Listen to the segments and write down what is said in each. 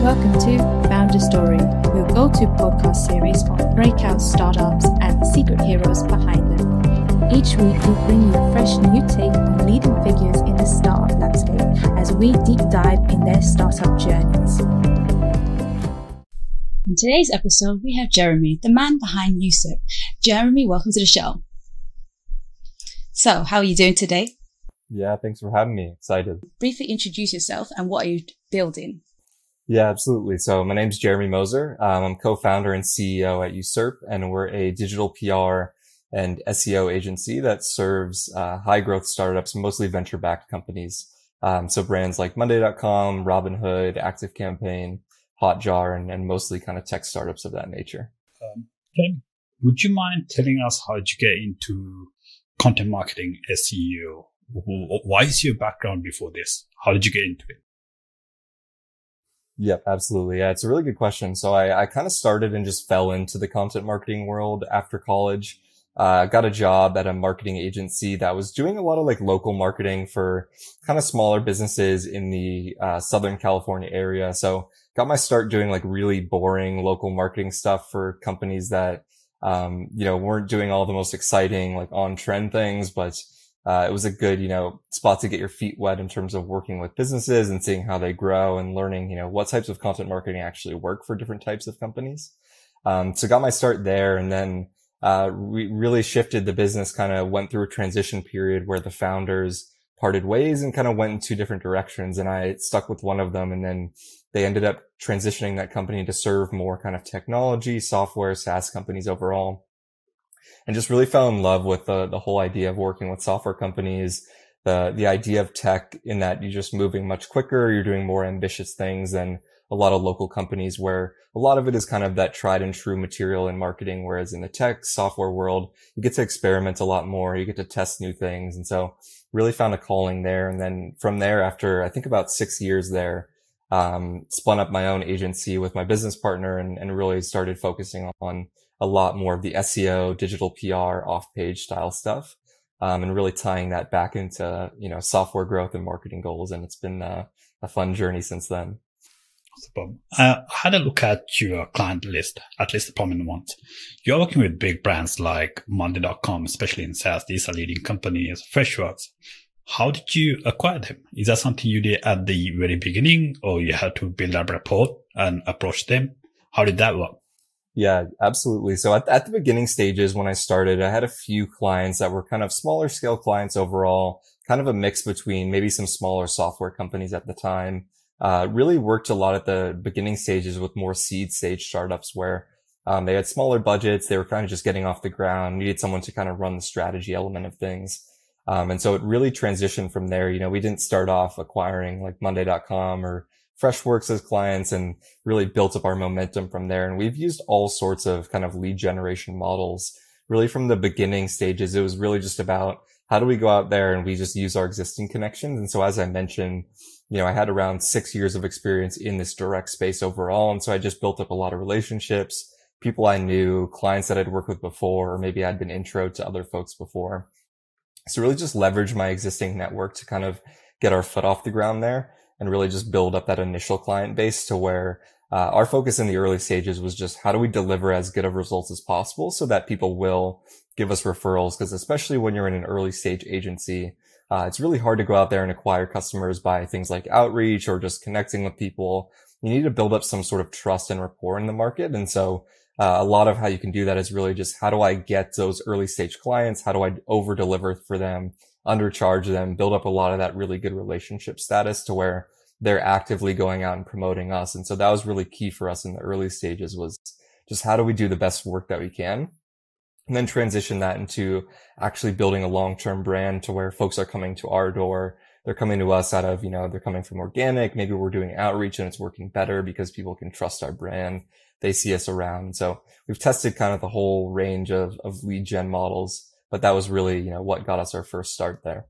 Welcome to Founder Story, your go to podcast series for breakout startups and the secret heroes behind them. Each week, we bring you a fresh new take on leading figures in the startup landscape as we deep dive in their startup journeys. In today's episode, we have Jeremy, the man behind uSERP. Jeremy, welcome to the show. So, how are you doing today? Yeah, thanks for having me. Excited. Briefly introduce yourself and what are you building? Yeah, absolutely. So my name's Jeremy Moser. Um, I'm co-founder and CEO at uSERP, and we're a digital PR and SEO agency that serves uh, high growth startups, mostly venture backed companies. Um, so brands like Monday.com, Robinhood, ActiveCampaign, Hotjar, and, and mostly kind of tech startups of that nature. Um, would you mind telling us how did you get into content marketing, SEO? Why is your background before this? How did you get into it? Yep, absolutely. Yeah, it's a really good question. So I, I kind of started and just fell into the content marketing world after college. I uh, got a job at a marketing agency that was doing a lot of like local marketing for kind of smaller businesses in the uh, Southern California area. So got my start doing like really boring local marketing stuff for companies that, um, you know, weren't doing all the most exciting, like on trend things, but uh, it was a good, you know, spot to get your feet wet in terms of working with businesses and seeing how they grow and learning, you know, what types of content marketing actually work for different types of companies. Um, so got my start there and then, uh, we really shifted the business kind of went through a transition period where the founders parted ways and kind of went in two different directions. And I stuck with one of them. And then they ended up transitioning that company to serve more kind of technology, software, SaaS companies overall and just really fell in love with the, the whole idea of working with software companies, the, the idea of tech in that you're just moving much quicker. You're doing more ambitious things than a lot of local companies where a lot of it is kind of that tried and true material in marketing. Whereas in the tech software world, you get to experiment a lot more. You get to test new things. And so really found a calling there. And then from there, after I think about six years there, um, spun up my own agency with my business partner and, and really started focusing on a lot more of the SEO, digital PR, off page style stuff. Um, and really tying that back into, you know, software growth and marketing goals. And it's been uh, a fun journey since then. Uh, I had a look at your client list, at least the prominent ones. You're working with big brands like Monday.com, especially in SaaS. These are leading companies, Freshworks. How did you acquire them? Is that something you did at the very beginning or you had to build up rapport and approach them? How did that work? Yeah, absolutely. So at, at the beginning stages, when I started, I had a few clients that were kind of smaller scale clients overall, kind of a mix between maybe some smaller software companies at the time. Uh, really worked a lot at the beginning stages with more seed stage startups where um, they had smaller budgets. They were kind of just getting off the ground, needed someone to kind of run the strategy element of things. Um, and so it really transitioned from there. You know, we didn't start off acquiring like Monday.com or Freshworks as clients and really built up our momentum from there. And we've used all sorts of kind of lead generation models. Really from the beginning stages, it was really just about how do we go out there and we just use our existing connections. And so as I mentioned, you know, I had around six years of experience in this direct space overall. And so I just built up a lot of relationships, people I knew, clients that I'd worked with before, or maybe I'd been intro to other folks before. So really just leverage my existing network to kind of get our foot off the ground there and really just build up that initial client base to where uh, our focus in the early stages was just how do we deliver as good of results as possible so that people will give us referrals? Because especially when you're in an early stage agency uh, it's really hard to go out there and acquire customers by things like outreach or just connecting with people. You need to build up some sort of trust and rapport in the market. And so uh, a lot of how you can do that is really just how do i get those early stage clients? How do i over deliver for them undercharge them, build up a lot of that really good relationship status to where they're actively going out and promoting us. And so that was really key for us in the early stages was just how do we do the best work that we can? And then transition that into actually building a long-term brand to where folks are coming to our door. They're coming to us out of, you know, they're coming from organic. Maybe we're doing outreach and it's working better because people can trust our brand. They see us around. So we've tested kind of the whole range of, of lead gen models but that was really, you know, what got us our first start there.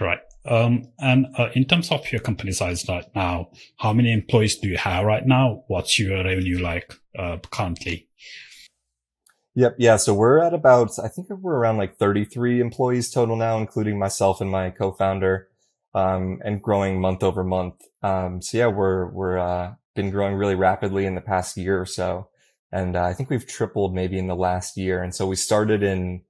Right. Um, and uh, in terms of your company size right now, how many employees do you have right now? What's your revenue like uh, currently? Yep. Yeah. So we're at about, I think we're around like 33 employees total now, including myself and my co-founder. um, and growing month over month. Um, so yeah, we're, we're, uh, been growing really rapidly in the past year or so. And uh, I think we've tripled maybe in the last year. And so we started in,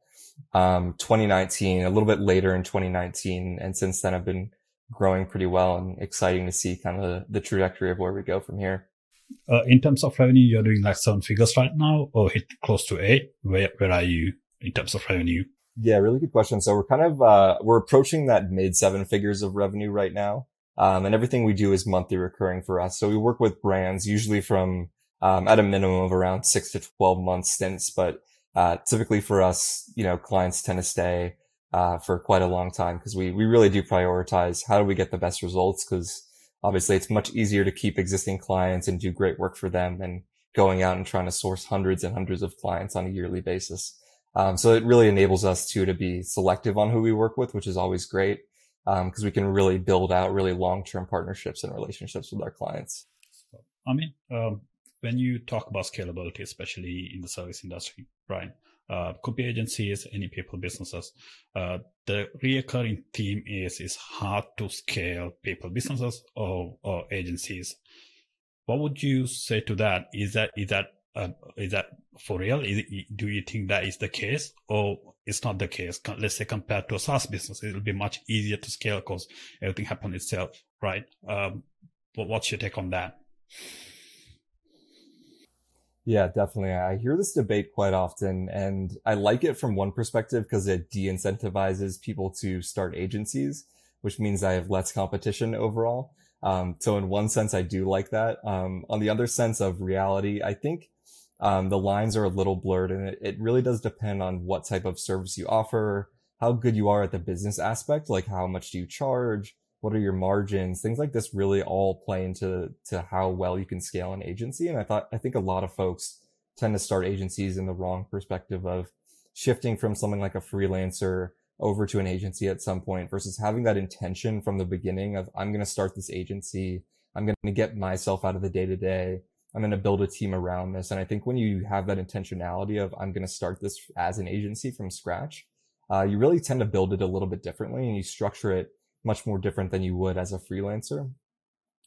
um, 2019, a little bit later in 2019. And since then I've been growing pretty well and exciting to see kind of the, the trajectory of where we go from here. Uh, in terms of revenue, you're doing like seven figures right now or hit close to eight. Where, where are you in terms of revenue? Yeah, really good question. So we're kind of, uh, we're approaching that mid seven figures of revenue right now. Um, and everything we do is monthly recurring for us. So we work with brands usually from, um, at a minimum of around six to 12 month stints. But, uh, typically for us, you know, clients tend to stay, uh, for quite a long time because we, we really do prioritize how do we get the best results? Cause obviously it's much easier to keep existing clients and do great work for them than going out and trying to source hundreds and hundreds of clients on a yearly basis. Um, so it really enables us to to be selective on who we work with, which is always great because um, we can really build out really long term partnerships and relationships with our clients. I mean, um, when you talk about scalability, especially in the service industry, right? Uh, could be agencies, any people businesses. Uh, the recurring theme is is hard to scale people businesses or, or agencies. What would you say to that? Is that is that uh, is that for real? Is, do you think that is the case, or it's not the case? Let's say compared to a SaaS business, it'll be much easier to scale because everything happens itself, right? Um, what's your take on that? Yeah, definitely. I hear this debate quite often and I like it from one perspective because it de-incentivizes people to start agencies, which means I have less competition overall. Um, so in one sense, I do like that. Um, on the other sense of reality, I think um, the lines are a little blurred and it, it really does depend on what type of service you offer, how good you are at the business aspect, like how much do you charge? What are your margins? Things like this really all play into to how well you can scale an agency. And I thought, I think a lot of folks tend to start agencies in the wrong perspective of shifting from something like a freelancer over to an agency at some point versus having that intention from the beginning of, I'm going to start this agency. I'm going to get myself out of the day to day. I'm going to build a team around this. And I think when you have that intentionality of I'm going to start this as an agency from scratch, uh, you really tend to build it a little bit differently and you structure it much more different than you would as a freelancer.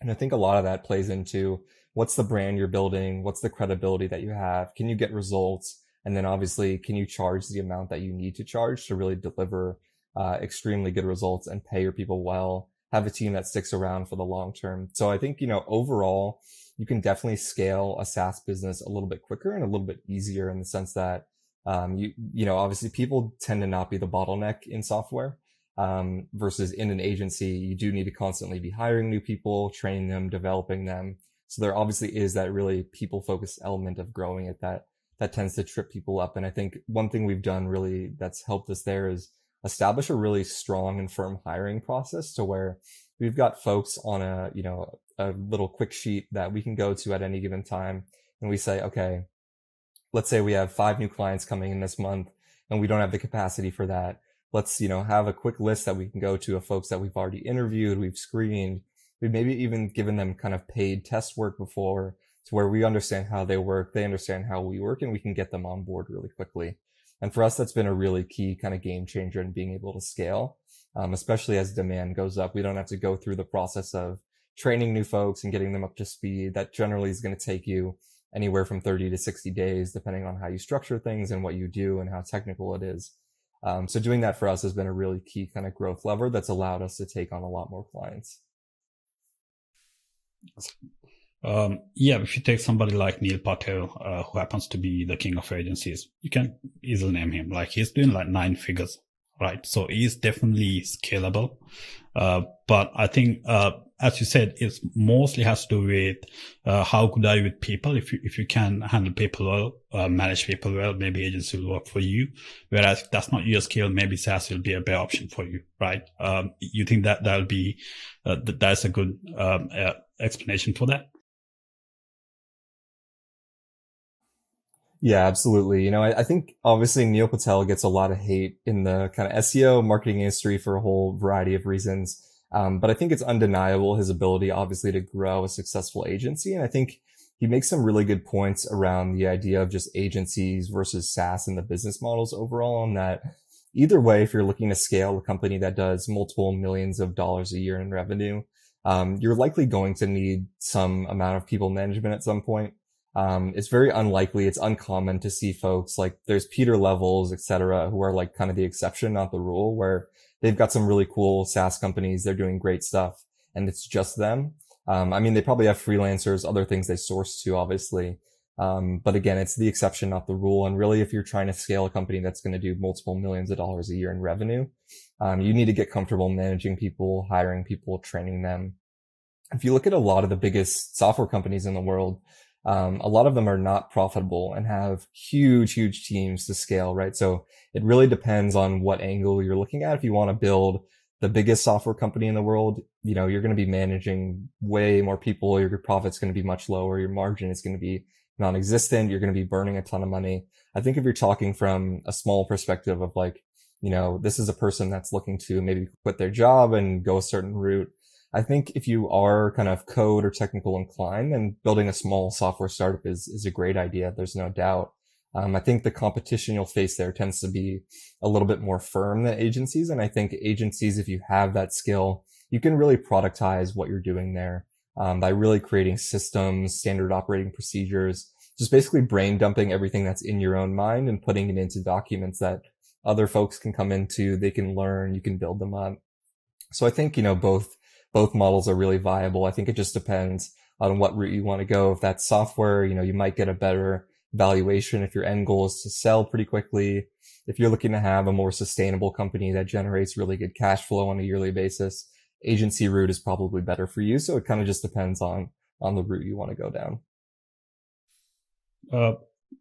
And I think a lot of that plays into what's the brand you're building? What's the credibility that you have? Can you get results? And then obviously, can you charge the amount that you need to charge to really deliver uh, extremely good results and pay your people well? Have a team that sticks around for the long term. So I think, you know, overall, you can definitely scale a SaaS business a little bit quicker and a little bit easier in the sense that, um, you, you know, obviously people tend to not be the bottleneck in software. Um, versus in an agency, you do need to constantly be hiring new people, training them, developing them. So there obviously is that really people focused element of growing it that, that tends to trip people up. And I think one thing we've done really that's helped us there is establish a really strong and firm hiring process to where we've got folks on a, you know, a little quick sheet that we can go to at any given time. And we say, okay, let's say we have five new clients coming in this month and we don't have the capacity for that. Let's, you know, have a quick list that we can go to of folks that we've already interviewed, we've screened, we've maybe even given them kind of paid test work before to where we understand how they work, they understand how we work, and we can get them on board really quickly. And for us, that's been a really key kind of game changer in being able to scale, um, especially as demand goes up. We don't have to go through the process of training new folks and getting them up to speed. That generally is going to take you anywhere from 30 to 60 days, depending on how you structure things and what you do and how technical it is. Um, so doing that for us has been a really key kind of growth lever that's allowed us to take on a lot more clients. Um, yeah, if you take somebody like Neil Patel, uh, who happens to be the king of agencies, you can easily name him. Like he's doing like nine figures, right? So it is definitely scalable. Uh, but I think, uh, as you said, it mostly has to do with uh, how good are you with people. If you if you can handle people well, uh, manage people well, maybe agency will work for you. Whereas if that's not your skill, maybe SaaS will be a better option for you, right? Um, you think that that'll be uh, that that's a good um, uh, explanation for that? Yeah, absolutely. You know, I, I, think obviously Neil Patel gets a lot of hate in the kind of SEO marketing industry for a whole variety of reasons. Um, but I think it's undeniable his ability, obviously, to grow a successful agency. And I think he makes some really good points around the idea of just agencies versus SaaS and the business models overall. on that, either way, if you're looking to scale a company that does multiple millions of dollars a year in revenue, um, you're likely going to need some amount of people management at some point. Um, it's very unlikely. It's uncommon to see folks like there's Pieter Levels, et cetera, who are like kind of the exception, not the rule, where they've got some really cool SaaS companies. They're doing great stuff and it's just them. Um, I mean, they probably have freelancers, other things they source to, obviously. Um, but again, it's the exception, not the rule. And really, if you're trying to scale a company that's going to do multiple millions of dollars a year in revenue, um, you need to get comfortable managing people, hiring people, training them. If you look at a lot of the biggest software companies in the world, um, a lot of them are not profitable and have huge, huge teams to scale, right? So it really depends on what angle you're looking at. If you want to build the biggest software company in the world, you know, you're going to be managing way more people. Your profit's going to be much lower. Your margin is going to be non-existent. You're going to be burning a ton of money. I think if you're talking from a small perspective of like, you know, this is a person that's looking to maybe quit their job and go a certain route. I think if you are kind of code or technical inclined, then building a small software startup is, is a great idea. There's no doubt. Um, I think the competition you'll face there tends to be a little bit more firm than agencies. And I think agencies, if you have that skill, you can really productize what you're doing there um, by really creating systems, standard operating procedures, just basically brain dumping everything that's in your own mind and putting it into documents that other folks can come into, they can learn, you can build them up. So I think, you know, both, both models are really viable. I think it just depends on what route you want to go. If that's software, you know, you might get a better valuation if your end goal is to sell pretty quickly. If you're looking to have a more sustainable company that generates really good cash flow on a yearly basis, agency route is probably better for you. So it kind of just depends on on the route you want to go down. Uh,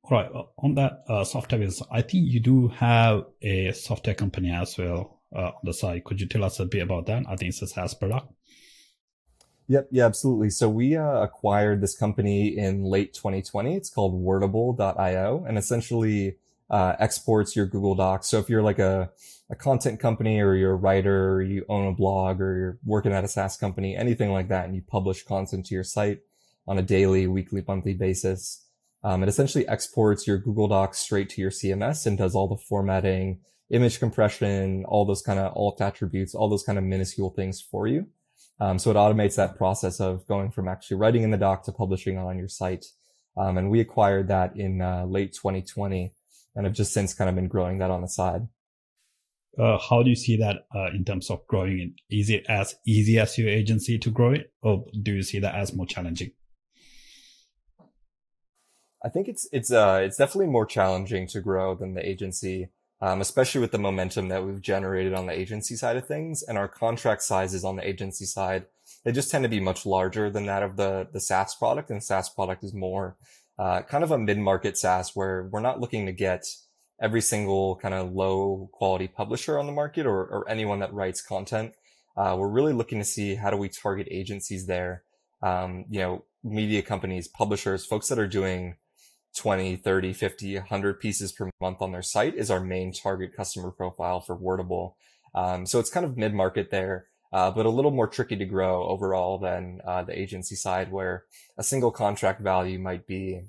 right. On that uh, software is, I think you do have a software company as well uh, on the side. Could you tell us a bit about that? I think it's a SaaS product. Yep. Yeah, absolutely. So we uh, acquired this company in late 2020. It's called Wordable.io and essentially uh, exports your Google Docs. So if you're like a a content company or you're a writer or you own a blog or you're working at a SaaS company, anything like that, and you publish content to your site on a daily, weekly, monthly basis. Um, it essentially exports your Google Docs straight to your CMS and does all the formatting, image compression, all those kind of alt attributes, all those kind of minuscule things for you. Um, so it automates that process of going from actually writing in the doc to publishing on your site. Um, and we acquired that in uh, late 2020 and have just since kind of been growing that on the side uh, how do you see that uh, in terms of growing it? Is it as easy as your agency to grow it, or do you see that as more challenging? I think it's it's uh it's definitely more challenging to grow than the agency, um, especially with the momentum that we've generated on the agency side of things, and our contract sizes on the agency side. They just tend to be much larger than that of the the SaaS product, and SaaS product is more uh, kind of a mid market SaaS where we're not looking to get every single kind of low quality publisher on the market or, or anyone that writes content. Uh, we're really looking to see how do we target agencies there, um, you know, media companies, publishers, folks that are doing 20, 30, 50, 100 pieces per month on their site is our main target customer profile for Wordable. Um, so it's kind of mid market there. Uh, but a little more tricky to grow overall than uh, the agency side, where a single contract value might be,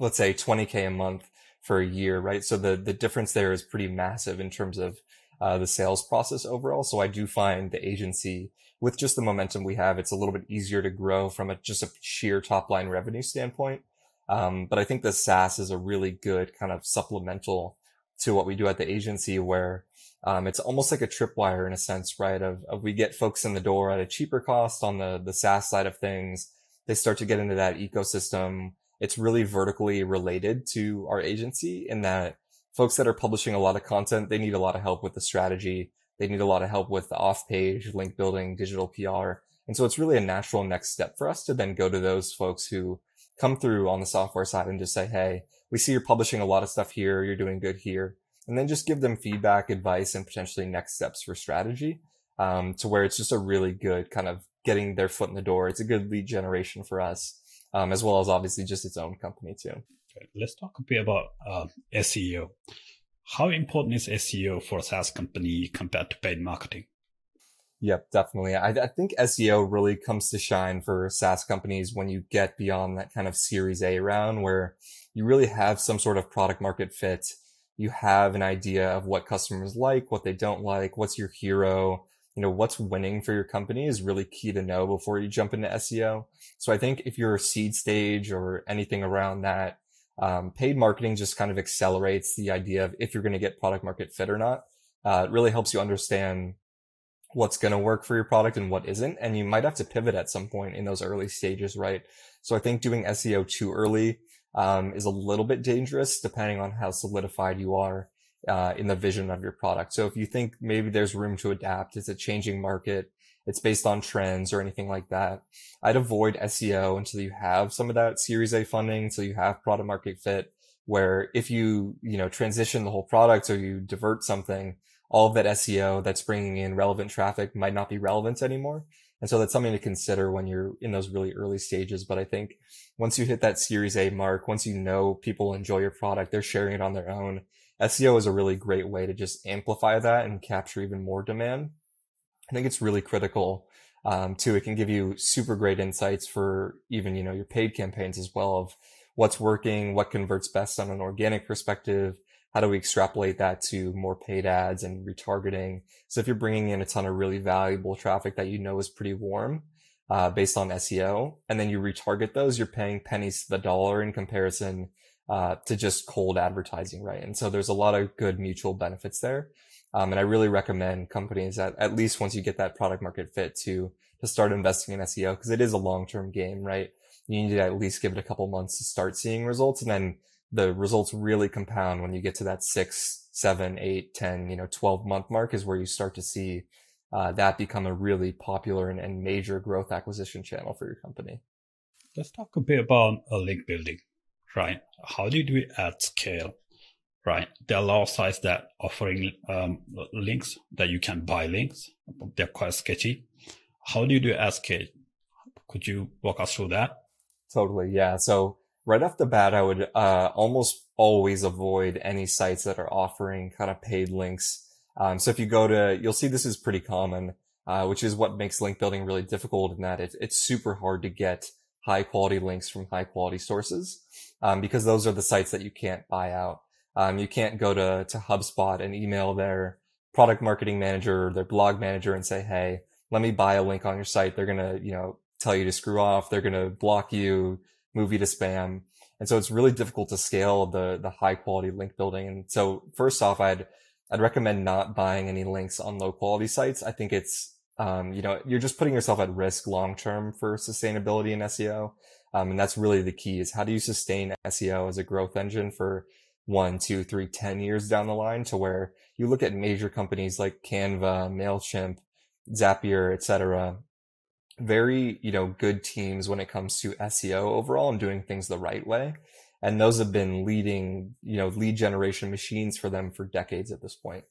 let's say, 20k a month for a year, right? So the, the difference there is pretty massive in terms of uh, the sales process overall. So I do find the agency with just the momentum we have, it's a little bit easier to grow from a, just a sheer top line revenue standpoint. Um, but I think the SaaS is a really good kind of supplemental to what we do at the agency where um, it's almost like a tripwire in a sense, right? Of, of we get folks in the door at a cheaper cost on the, the SaaS side of things. They start to get into that ecosystem it's really vertically related to our agency in that folks that are publishing a lot of content, they need a lot of help with the strategy. They need a lot of help with the off page, link building, digital PR. And so it's really a natural next step for us to then go to those folks who come through on the software side and just say, Hey, we see you're publishing a lot of stuff here. You're doing good here. And then just give them feedback, advice, and potentially next steps for strategy. Um, to where it's just a really good kind of getting their foot in the door. It's a good lead generation for us um, as well as obviously just its own company too. Let's talk a bit about uh, SEO. How important is SEO for a SaaS company compared to paid marketing? Yep, definitely. I, I, think SEO really comes to shine for SaaS companies when you get beyond that kind of series A round where you really have some sort of product market fit. you have an idea of what customers like, what they don't like, what's your hero, you know, what's winning for your company is really key to know before you jump into SEO. So I think if you're a seed stage or anything around that, um, paid marketing just kind of accelerates the idea of if you're going to get product market fit or not. Uh, it really helps you understand what's going to work for your product and what isn't. And you might have to pivot at some point in those early stages, right? So I think doing SEO too early, um, is a little bit dangerous depending on how solidified you are uh, in the vision of your product. So if you think maybe there's room to adapt, it's a changing market, it's based on trends or anything like that, I'd avoid SEO until you have some of that Series A funding, until you have product market fit. Where if you you know transition the whole product or you divert something, all of that SEO that's bringing in relevant traffic might not be relevant anymore. And so that's something to consider when you're in those really early stages. But I think once you hit that series A mark, once you know people enjoy your product, they're sharing it on their own. SEO is a really great way to just amplify that and capture even more demand. I think it's really critical um, too. It can give you super great insights for even, you know, your paid campaigns as well of what's working, what converts best on an organic perspective. How do we extrapolate that to more paid ads and retargeting? So if you're bringing in a ton of really valuable traffic that you know is pretty warm, uh, based on SEO, and then you retarget those, you're paying pennies to the dollar in comparison uh, to just cold advertising, right? And so there's a lot of good mutual benefits there. Um, and I really recommend companies that at least once you get that product market fit to to start investing in SEO because it is a long term game, right? You need to at least give it a couple months to start seeing results, and then the results really compound when you get to that six, seven, eight, ten, you know, twelve month mark is where you start to see uh, that become a really popular and, and, major growth acquisition channel for your company. Let's talk a bit about a link building, right? How do you do it at scale, right? There are a lot of sites that offering um, links that you can buy links. They're quite sketchy. How do you do it at scale? Could you walk us through that? Totally, yeah. So right off the bat, I would uh, almost always avoid any sites that are offering kind of paid links um, so if you go to, you'll see this is pretty common, uh, which is what makes link building really difficult in that it, it's super hard to get high quality links from high quality sources, um, because those are the sites that you can't buy out. Um, you can't go to, to HubSpot and email their product marketing manager or their blog manager and say, Hey, let me buy a link on your site. They're going to, you know, tell you to screw off. They're going to block you, you to spam. And so it's really difficult to scale the, the high quality link building. And so first off, I'd, I'd recommend not buying any links on low quality sites. I think it's, um, you know, you're just putting yourself at risk long term for sustainability in SEO. Um, and that's really the key is how do you sustain SEO as a growth engine for one, two, three, ten years down the line to where you look at major companies like Canva, MailChimp, Zapier, etc. Very, you know, good teams when it comes to SEO overall and doing things the right way and those have been leading, you know, lead generation machines for them for decades at this point.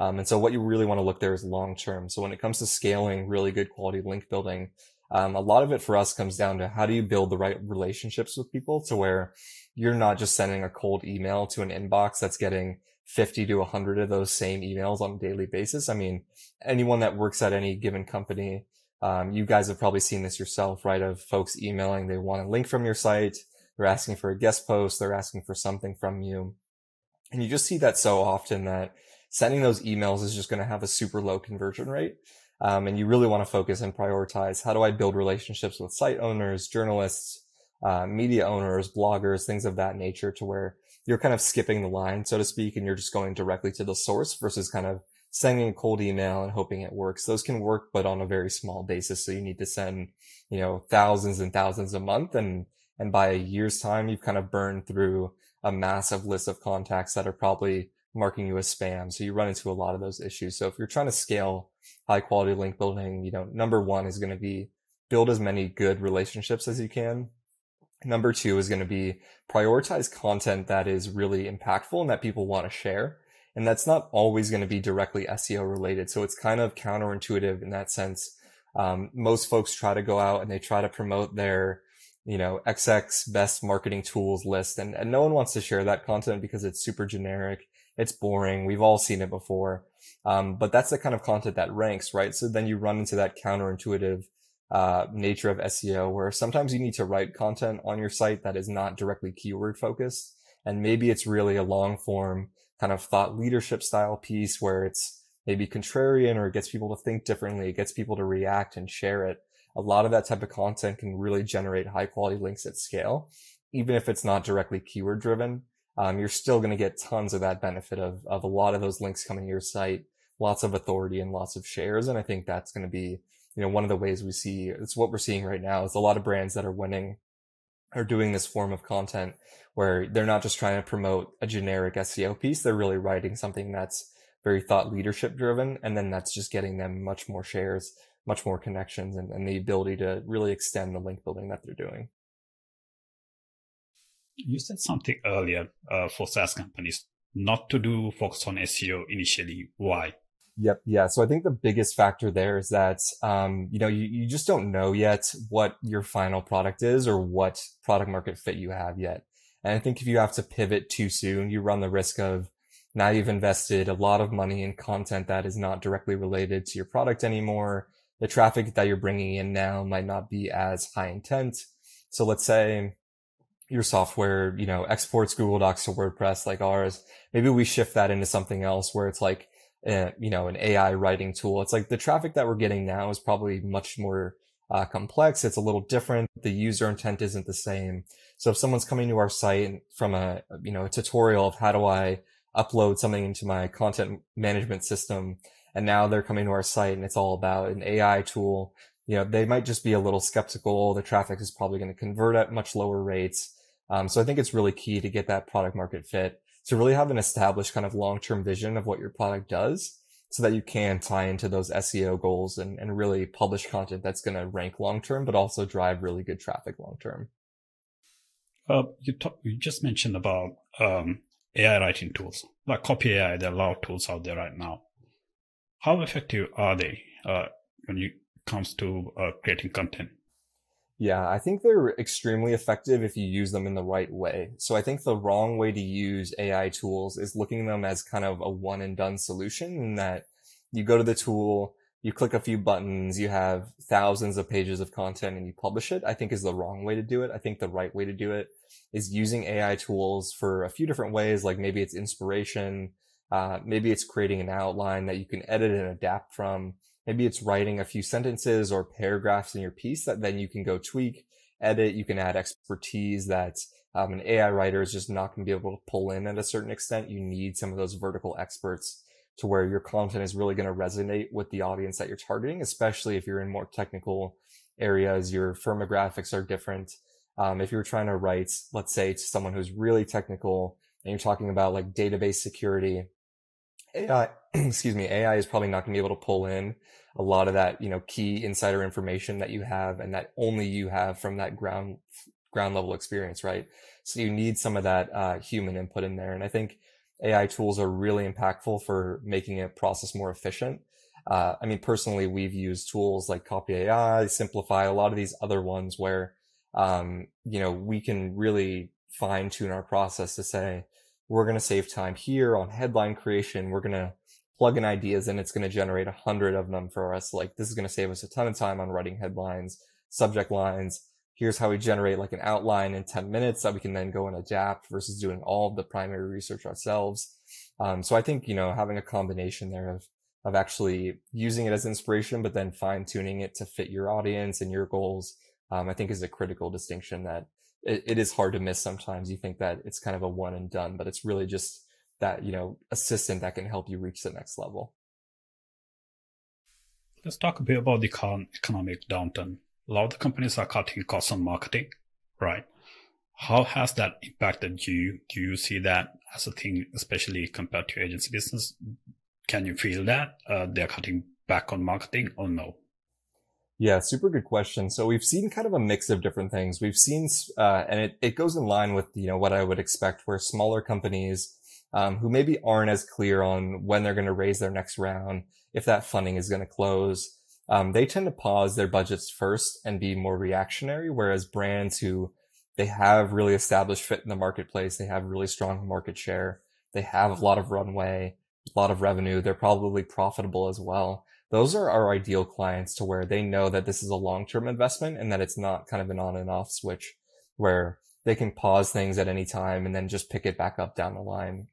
Um, and so what you really want to look there is long term. So when it comes to scaling really good quality link building, um, a lot of it for us comes down to how do you build the right relationships with people to where you're not just sending a cold email to an inbox that's getting 50 to 100 of those same emails on a daily basis. I mean, anyone that works at any given company, um, you guys have probably seen this yourself, right? Of folks emailing, they want a link from your site. They're asking for a guest post. They're asking for something from you. And you just see that so often that sending those emails is just going to have a super low conversion rate. Um, and you really want to focus and prioritize how do I build relationships with site owners, journalists, uh, media owners, bloggers, things of that nature to where you're kind of skipping the line, so to speak, and you're just going directly to the source versus kind of sending a cold email and hoping it works. Those can work, but on a very small basis. So you need to send, you know, thousands and thousands a month and and by a year's time, you've kind of burned through a massive list of contacts that are probably marking you as spam. So you run into a lot of those issues. So if you're trying to scale high quality link building, you know, number one is going to be build as many good relationships as you can. Number two is going to be prioritize content that is really impactful and that people want to share. And that's not always going to be directly SEO related. So it's kind of counterintuitive in that sense. Um, most folks try to go out and they try to promote their you know, XX best marketing tools list. And, and no one wants to share that content because it's super generic. It's boring. We've all seen it before. Um, but that's the kind of content that ranks, right? So then you run into that counterintuitive, uh, nature of SEO where sometimes you need to write content on your site that is not directly keyword focused. And maybe it's really a long form kind of thought leadership style piece where it's maybe contrarian or it gets people to think differently. It gets people to react and share it. A lot of that type of content can really generate high quality links at scale. Even if it's not directly keyword driven, um, you're still going to get tons of that benefit of, of a lot of those links coming to your site, lots of authority and lots of shares. And I think that's going to be, you know, one of the ways we see it's what we're seeing right now is a lot of brands that are winning are doing this form of content where they're not just trying to promote a generic SEO piece. They're really writing something that's very thought leadership driven. And then that's just getting them much more shares, much more connections and, and the ability to really extend the link building that they're doing. You said something earlier uh, for SaaS companies not to do focus on SEO initially. Why? Yep. Yeah. So I think the biggest factor there is that, um, you know, you, you just don't know yet what your final product is or what product market fit you have yet. And I think if you have to pivot too soon, you run the risk of now you've invested a lot of money in content that is not directly related to your product anymore. The traffic that you're bringing in now might not be as high intent. So let's say your software, you know, exports Google Docs to WordPress like ours. Maybe we shift that into something else where it's like, uh, you know, an AI writing tool. It's like the traffic that we're getting now is probably much more uh, complex. It's a little different. The user intent isn't the same. So if someone's coming to our site from a, you know, a tutorial of how do I upload something into my content management system, and now they're coming to our site and it's all about an AI tool, you know, they might just be a little skeptical. The traffic is probably going to convert at much lower rates. Um, so I think it's really key to get that product market fit to really have an established kind of long-term vision of what your product does so that you can tie into those SEO goals and, and really publish content that's going to rank long-term, but also drive really good traffic long-term. Uh, you, you just mentioned about um, AI writing tools like Copy AI. There are a lot of tools out there right now. How effective are they uh, when it comes to uh, creating content? Yeah, I think they're extremely effective if you use them in the right way. So I think the wrong way to use AI tools is looking at them as kind of a one and done solution in that you go to the tool, you click a few buttons, you have thousands of pages of content and you publish it, I think is the wrong way to do it. I think the right way to do it is using AI tools for a few different ways. Like maybe it's inspiration. Uh, maybe it's creating an outline that you can edit and adapt from. Maybe it's writing a few sentences or paragraphs in your piece that then you can go tweak, edit. You can add expertise that um, an AI writer is just not going to be able to pull in at a certain extent. You need some of those vertical experts to where your content is really going to resonate with the audience that you're targeting, especially if you're in more technical areas. Your firmographics are different. Um, if you're trying to write, let's say to someone who's really technical and you're talking about like database security, AI, excuse me, AI is probably not going to be able to pull in a lot of that, you know, key insider information that you have and that only you have from that ground, ground level experience, right? So you need some of that, uh, human input in there. And I think AI tools are really impactful for making a process more efficient. Uh, I mean, personally, we've used tools like Copy AI, Simplify, a lot of these other ones where, um, you know, we can really fine tune our process to say, we're going to save time here on headline creation. We're going to plug in ideas and it's going to generate a hundred of them for us. Like this is going to save us a ton of time on writing headlines, subject lines. Here's how we generate like an outline in 10 minutes that we can then go and adapt versus doing all of the primary research ourselves. Um, so I think, you know, having a combination there of, of actually using it as inspiration, but then fine tuning it to fit your audience and your goals, um, I think is a critical distinction that it, it is hard to miss sometimes. You think that it's kind of a one and done, but it's really just that, you know, assistant that can help you reach the next level. Let's talk a bit about the economic downturn. A lot of the companies are cutting costs on marketing, right? How has that impacted you? Do you see that as a thing, especially compared to agency business? Can you feel that uh, they're cutting back on marketing or no? Yeah, super good question. So we've seen kind of a mix of different things. We've seen, uh, and it, it goes in line with, you know, what I would expect where smaller companies, um, who maybe aren't as clear on when they're going to raise their next round, if that funding is going to close, um, they tend to pause their budgets first and be more reactionary. Whereas brands who they have really established fit in the marketplace, they have really strong market share, they have a lot of runway, a lot of revenue, they're probably profitable as well those are our ideal clients to where they know that this is a long-term investment and that it's not kind of an on and off switch where they can pause things at any time and then just pick it back up down the line.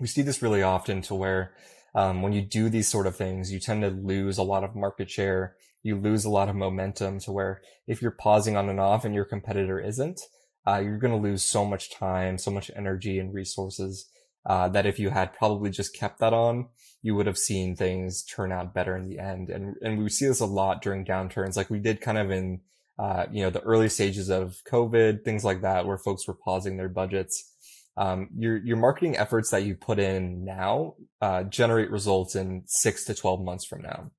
we see this really often to where um, when you do these sort of things, you tend to lose a lot of market share. You lose a lot of momentum to where if you're pausing on and off and your competitor isn't, uh, you're going to lose so much time, so much energy and resources uh, that if you had probably just kept that on, you would have seen things turn out better in the end. And and we see this a lot during downturns, like we did kind of in uh, you know the early stages of COVID, things like that, where folks were pausing their budgets. Um, your your marketing efforts that you put in now uh, generate results in six to twelve months from now.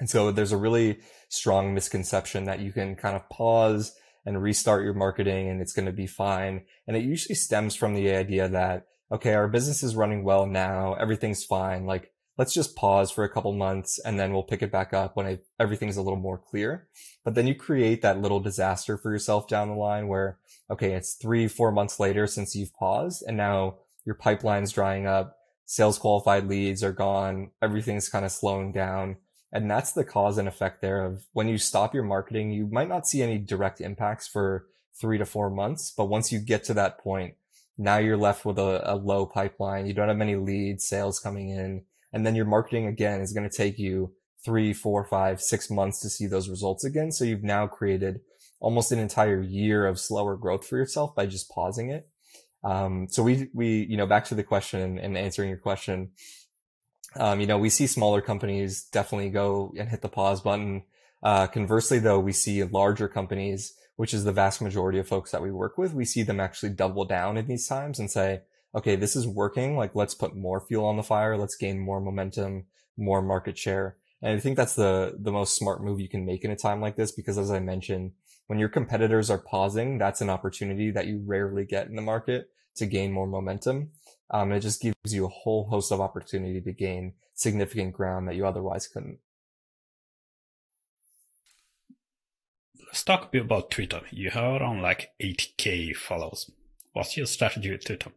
And so there's a really strong misconception that you can kind of pause and restart your marketing and it's going to be fine. And it usually stems from the idea that okay, our business is running well now. Everything's fine. Like, let's just pause for a couple months and then we'll pick it back up when I, everything's a little more clear. But then you create that little disaster for yourself down the line where, okay, it's three, four months later since you've paused and now your pipeline's drying up. Sales qualified leads are gone. Everything's kind of slowing down. And that's the cause and effect there of when you stop your marketing, you might not see any direct impacts for three to four months. But once you get to that point, now you're left with a, a low pipeline. You don't have many leads, sales coming in. And then your marketing again is going to take you three, four, five, six months to see those results again. So you've now created almost an entire year of slower growth for yourself by just pausing it. Um, so we, we, you know, back to the question and answering your question, um, you know, we see smaller companies definitely go and hit the pause button. Uh, conversely though, we see larger companies which is the vast majority of folks that we work with, we see them actually double down in these times and say, okay, this is working. Like, let's put more fuel on the fire. Let's gain more momentum, more market share. And I think that's the, the most smart move you can make in a time like this, because as I mentioned, when your competitors are pausing, that's an opportunity that you rarely get in the market to gain more momentum. Um, it just gives you a whole host of opportunity to gain significant ground that you otherwise couldn't. A bit about Twitter. You have around like 8K follows. What's your strategy with Twitter?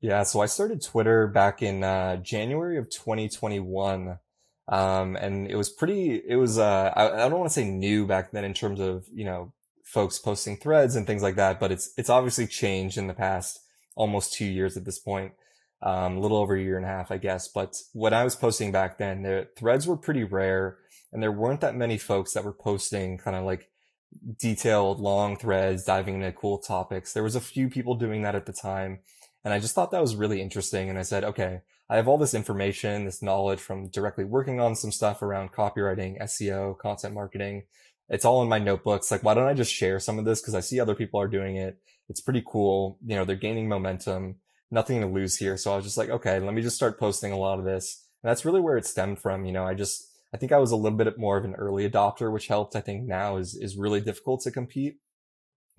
Yeah, so I started Twitter back in uh, January of 2021. Um, and it was pretty, it was, uh, I, I don't want to say new back then in terms of, you know, folks posting threads and things like that, but it's, it's obviously changed in the past almost two years at this point. Um, a little over a year and a half, I guess. But when I was posting back then, the threads were pretty rare and there weren't that many folks that were posting kind of like detailed long threads diving into cool topics. There was a few people doing that at the time. And I just thought that was really interesting. And I said, okay, I have all this information, this knowledge from directly working on some stuff around copywriting, SEO, content marketing. It's all in my notebooks. Like, why don't I just share some of this? Cause I see other people are doing it. It's pretty cool. You know, they're gaining momentum, nothing to lose here. So I was just like, okay, let me just start posting a lot of this. And that's really where it stemmed from. You know, I just, I think I was a little bit more of an early adopter, which helped. I think now is, is really difficult to compete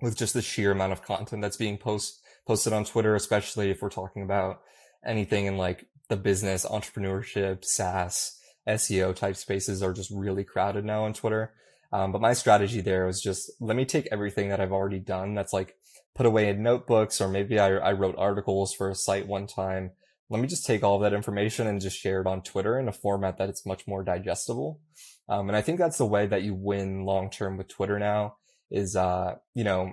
with just the sheer amount of content that's being post, posted on Twitter, especially if we're talking about anything in like the business, entrepreneurship, SaaS, SEO type spaces are just really crowded now on Twitter. Um, but my strategy there was just let me take everything that I've already done that's like put away in notebooks, or maybe I, I wrote articles for a site one time let me just take all of that information and just share it on Twitter in a format that it's much more digestible. Um, and I think that's the way that you win long term with Twitter now is, uh, you know,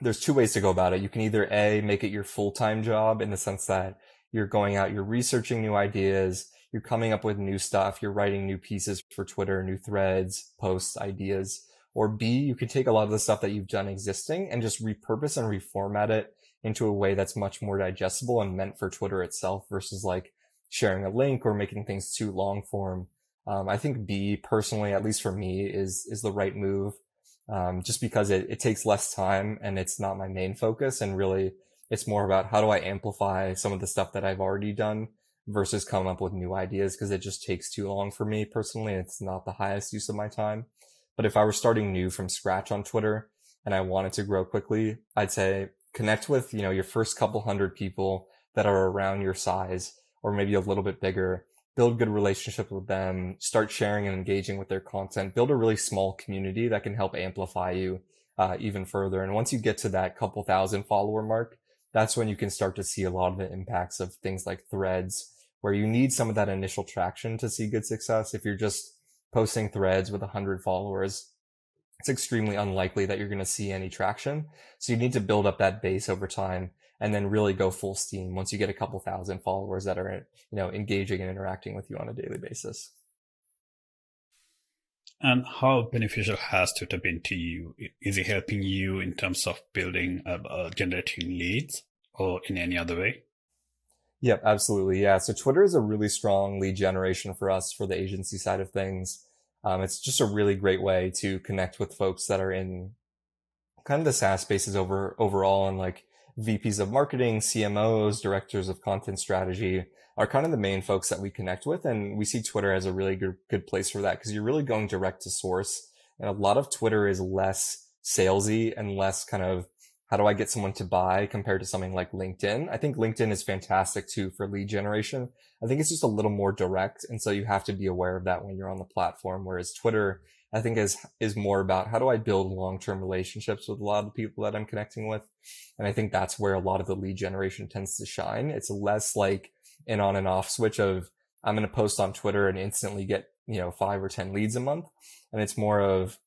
there's two ways to go about it. You can either A, make it your full time job in the sense that you're going out, you're researching new ideas, you're coming up with new stuff, you're writing new pieces for Twitter, new threads, posts, ideas. Or B, you can take a lot of the stuff that you've done existing and just repurpose and reformat it into a way that's much more digestible and meant for Twitter itself versus like sharing a link or making things too long form. Um, I think B personally, at least for me, is is the right move. Um, just because it, it takes less time and it's not my main focus and really it's more about how do I amplify some of the stuff that I've already done versus come up with new ideas because it just takes too long for me personally. It's not the highest use of my time. But if I were starting new from scratch on Twitter and I wanted to grow quickly, I'd say connect with, you know, your first couple hundred people that are around your size or maybe a little bit bigger, build good relationships with them, start sharing and engaging with their content, build a really small community that can help amplify you uh, even further. And once you get to that couple thousand follower mark, that's when you can start to see a lot of the impacts of things like threads, where you need some of that initial traction to see good success. If you're just posting threads with a hundred followers, it's extremely unlikely that you're going to see any traction. So you need to build up that base over time. and then really go full steam once you get a couple thousand followers that are, you know, engaging and interacting with you on a daily basis. And how beneficial has Twitter been to you? Is it helping you in terms of building, uh, uh, generating leads or in any other way? Yep, absolutely. Yeah. So Twitter is a really strong lead generation for us for the agency side of things. Um, it's just a really great way to connect with folks that are in kind of the SaaS spaces over overall and like VPs of marketing, CMOs, directors of content strategy are kind of the main folks that we connect with. And we see Twitter as a really good, good place for that because you're really going direct to source. And a lot of Twitter is less salesy and less kind of how do I get someone to buy compared to something like LinkedIn? I think LinkedIn is fantastic too for lead generation. I think it's just a little more direct. And so you have to be aware of that when you're on the platform. Whereas Twitter, I think is, is more about how do I build long-term relationships with a lot of the people that I'm connecting with. And I think that's where a lot of the lead generation tends to shine. It's less like an on and off switch of I'm going to post on Twitter and instantly get, you know, five or 10 leads a month. And it's more of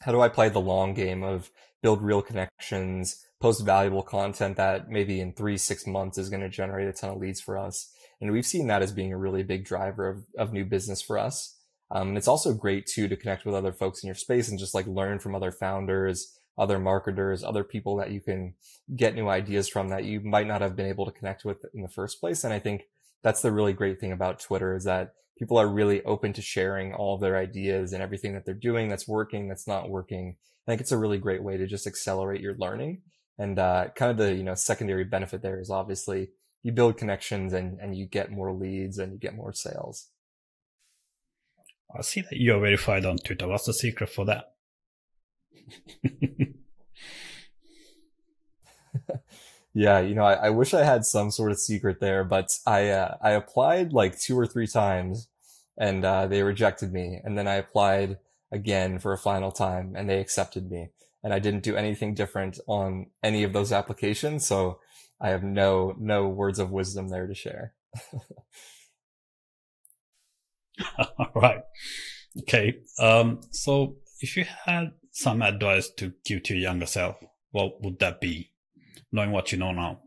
how do I play the long game of build real connections, post valuable content that maybe in three, six months is going to generate a ton of leads for us. And we've seen that as being a really big driver of, of new business for us. Um, and it's also great too to connect with other folks in your space and just like learn from other founders, other marketers, other people that you can get new ideas from that you might not have been able to connect with in the first place. And I think that's the really great thing about Twitter is that people are really open to sharing all of their ideas and everything that they're doing that's working, that's not working. I think it's a really great way to just accelerate your learning. And uh, kind of the you know secondary benefit there is obviously you build connections and, and you get more leads and you get more sales. I see that you're verified on Twitter. What's the secret for that? yeah, you know, I, I, wish I had some sort of secret there, but I uh, I applied like two or three times, and uh, they rejected me, and then I applied again for a final time, and they accepted me, and I didn't do anything different on any of those applications, so I have no no words of wisdom there to share. All right. Okay. Um, so if you had some advice to give to your younger self, what would that be? Knowing what you know now.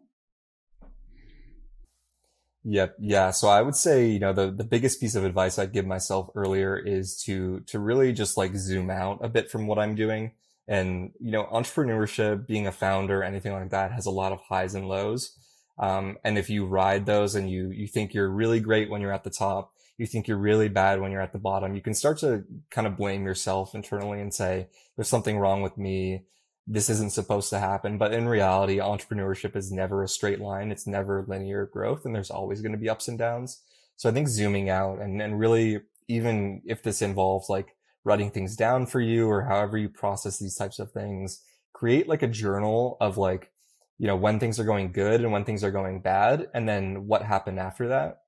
Yep. Yeah. So I would say, you know, the, the biggest piece of advice I'd give myself earlier is to, to really just like zoom out a bit from what I'm doing. And, you know, entrepreneurship, being a founder, anything like that has a lot of highs and lows. Um, and if you ride those and you, you think you're really great when you're at the top, you think you're really bad when you're at the bottom, you can start to kind of blame yourself internally and say, there's something wrong with me. This isn't supposed to happen. But in reality, entrepreneurship is never a straight line. It's never linear growth and there's always going to be ups and downs. So I think zooming out and, and really, even if this involves like writing things down for you or however you process these types of things, create like a journal of like, you know, when things are going good and when things are going bad and then what happened after that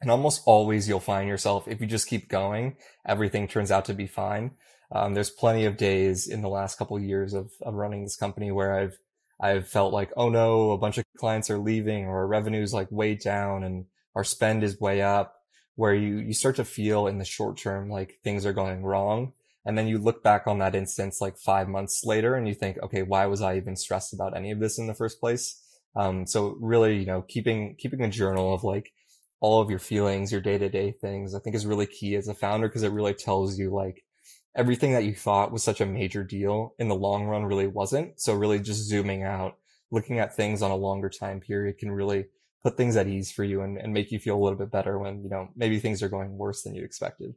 and almost always you'll find yourself, if you just keep going, everything turns out to be fine. Um, there's plenty of days in the last couple of years of, of running this company where I've, I've felt like, oh no, a bunch of clients are leaving or our revenue's like way down and our spend is way up where you, you start to feel in the short term like things are going wrong. And then you look back on that instance like five months later and you think, okay, why was I even stressed about any of this in the first place? Um, so really, you know, keeping, keeping a journal of like, all of your feelings, your day to day things, I think is really key as a founder because it really tells you like everything that you thought was such a major deal in the long run really wasn't. So really just zooming out, looking at things on a longer time period can really put things at ease for you and, and make you feel a little bit better when, you know, maybe things are going worse than you expected.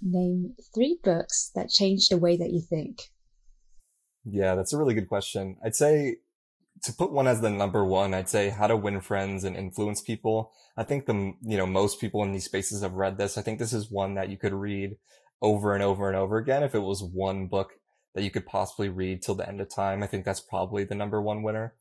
Name three books that changed the way that you think. Yeah, that's a really good question. I'd say to put one as the number one, I'd say how to win friends and influence people. I think the, you know, most people in these spaces have read this. I think this is one that you could read over and over and over again. If it was one book that you could possibly read till the end of time, I think that's probably the number one winner.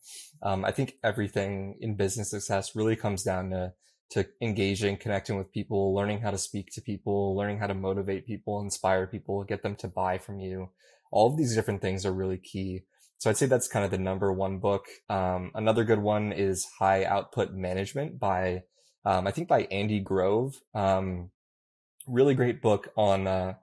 Um, I think everything in business success really comes down to, to engaging, connecting with people, learning how to speak to people, learning how to motivate people, inspire people, get them to buy from you. All of these different things are really key. So I'd say that's kind of the number one book. Um, another good one is High Output Management by, um, I think by Andy Grove. Um, really great book on, uh,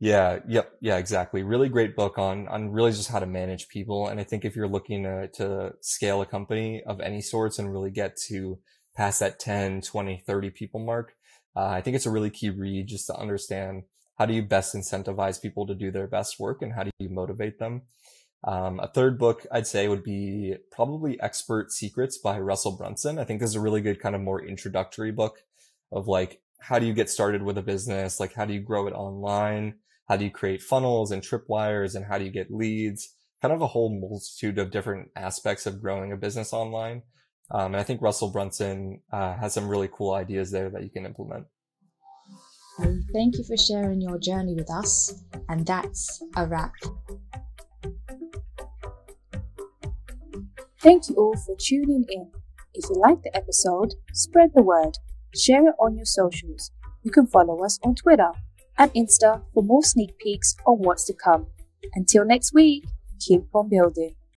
Yeah, yep, yeah, exactly. Really great book on on really just how to manage people. And I think if you're looking to, to scale a company of any sorts and really get to past that 10, 20, 30 people mark, uh, I think it's a really key read just to understand how do you best incentivize people to do their best work and how do you motivate them. Um, a third book I'd say would be probably Expert Secrets by Russell Brunson. I think this is a really good kind of more introductory book of like, how do you get started with a business? Like, how do you grow it online? How do you create funnels and tripwires and how do you get leads? Kind of a whole multitude of different aspects of growing a business online. Um, and I think Russell Brunson uh, has some really cool ideas there that you can implement. thank you for sharing your journey with us. And that's a wrap. Thank you all for tuning in. If you liked the episode, spread the word, share it on your socials. You can follow us on Twitter and Insta for more sneak peeks on what's to come. Until next week, keep on building.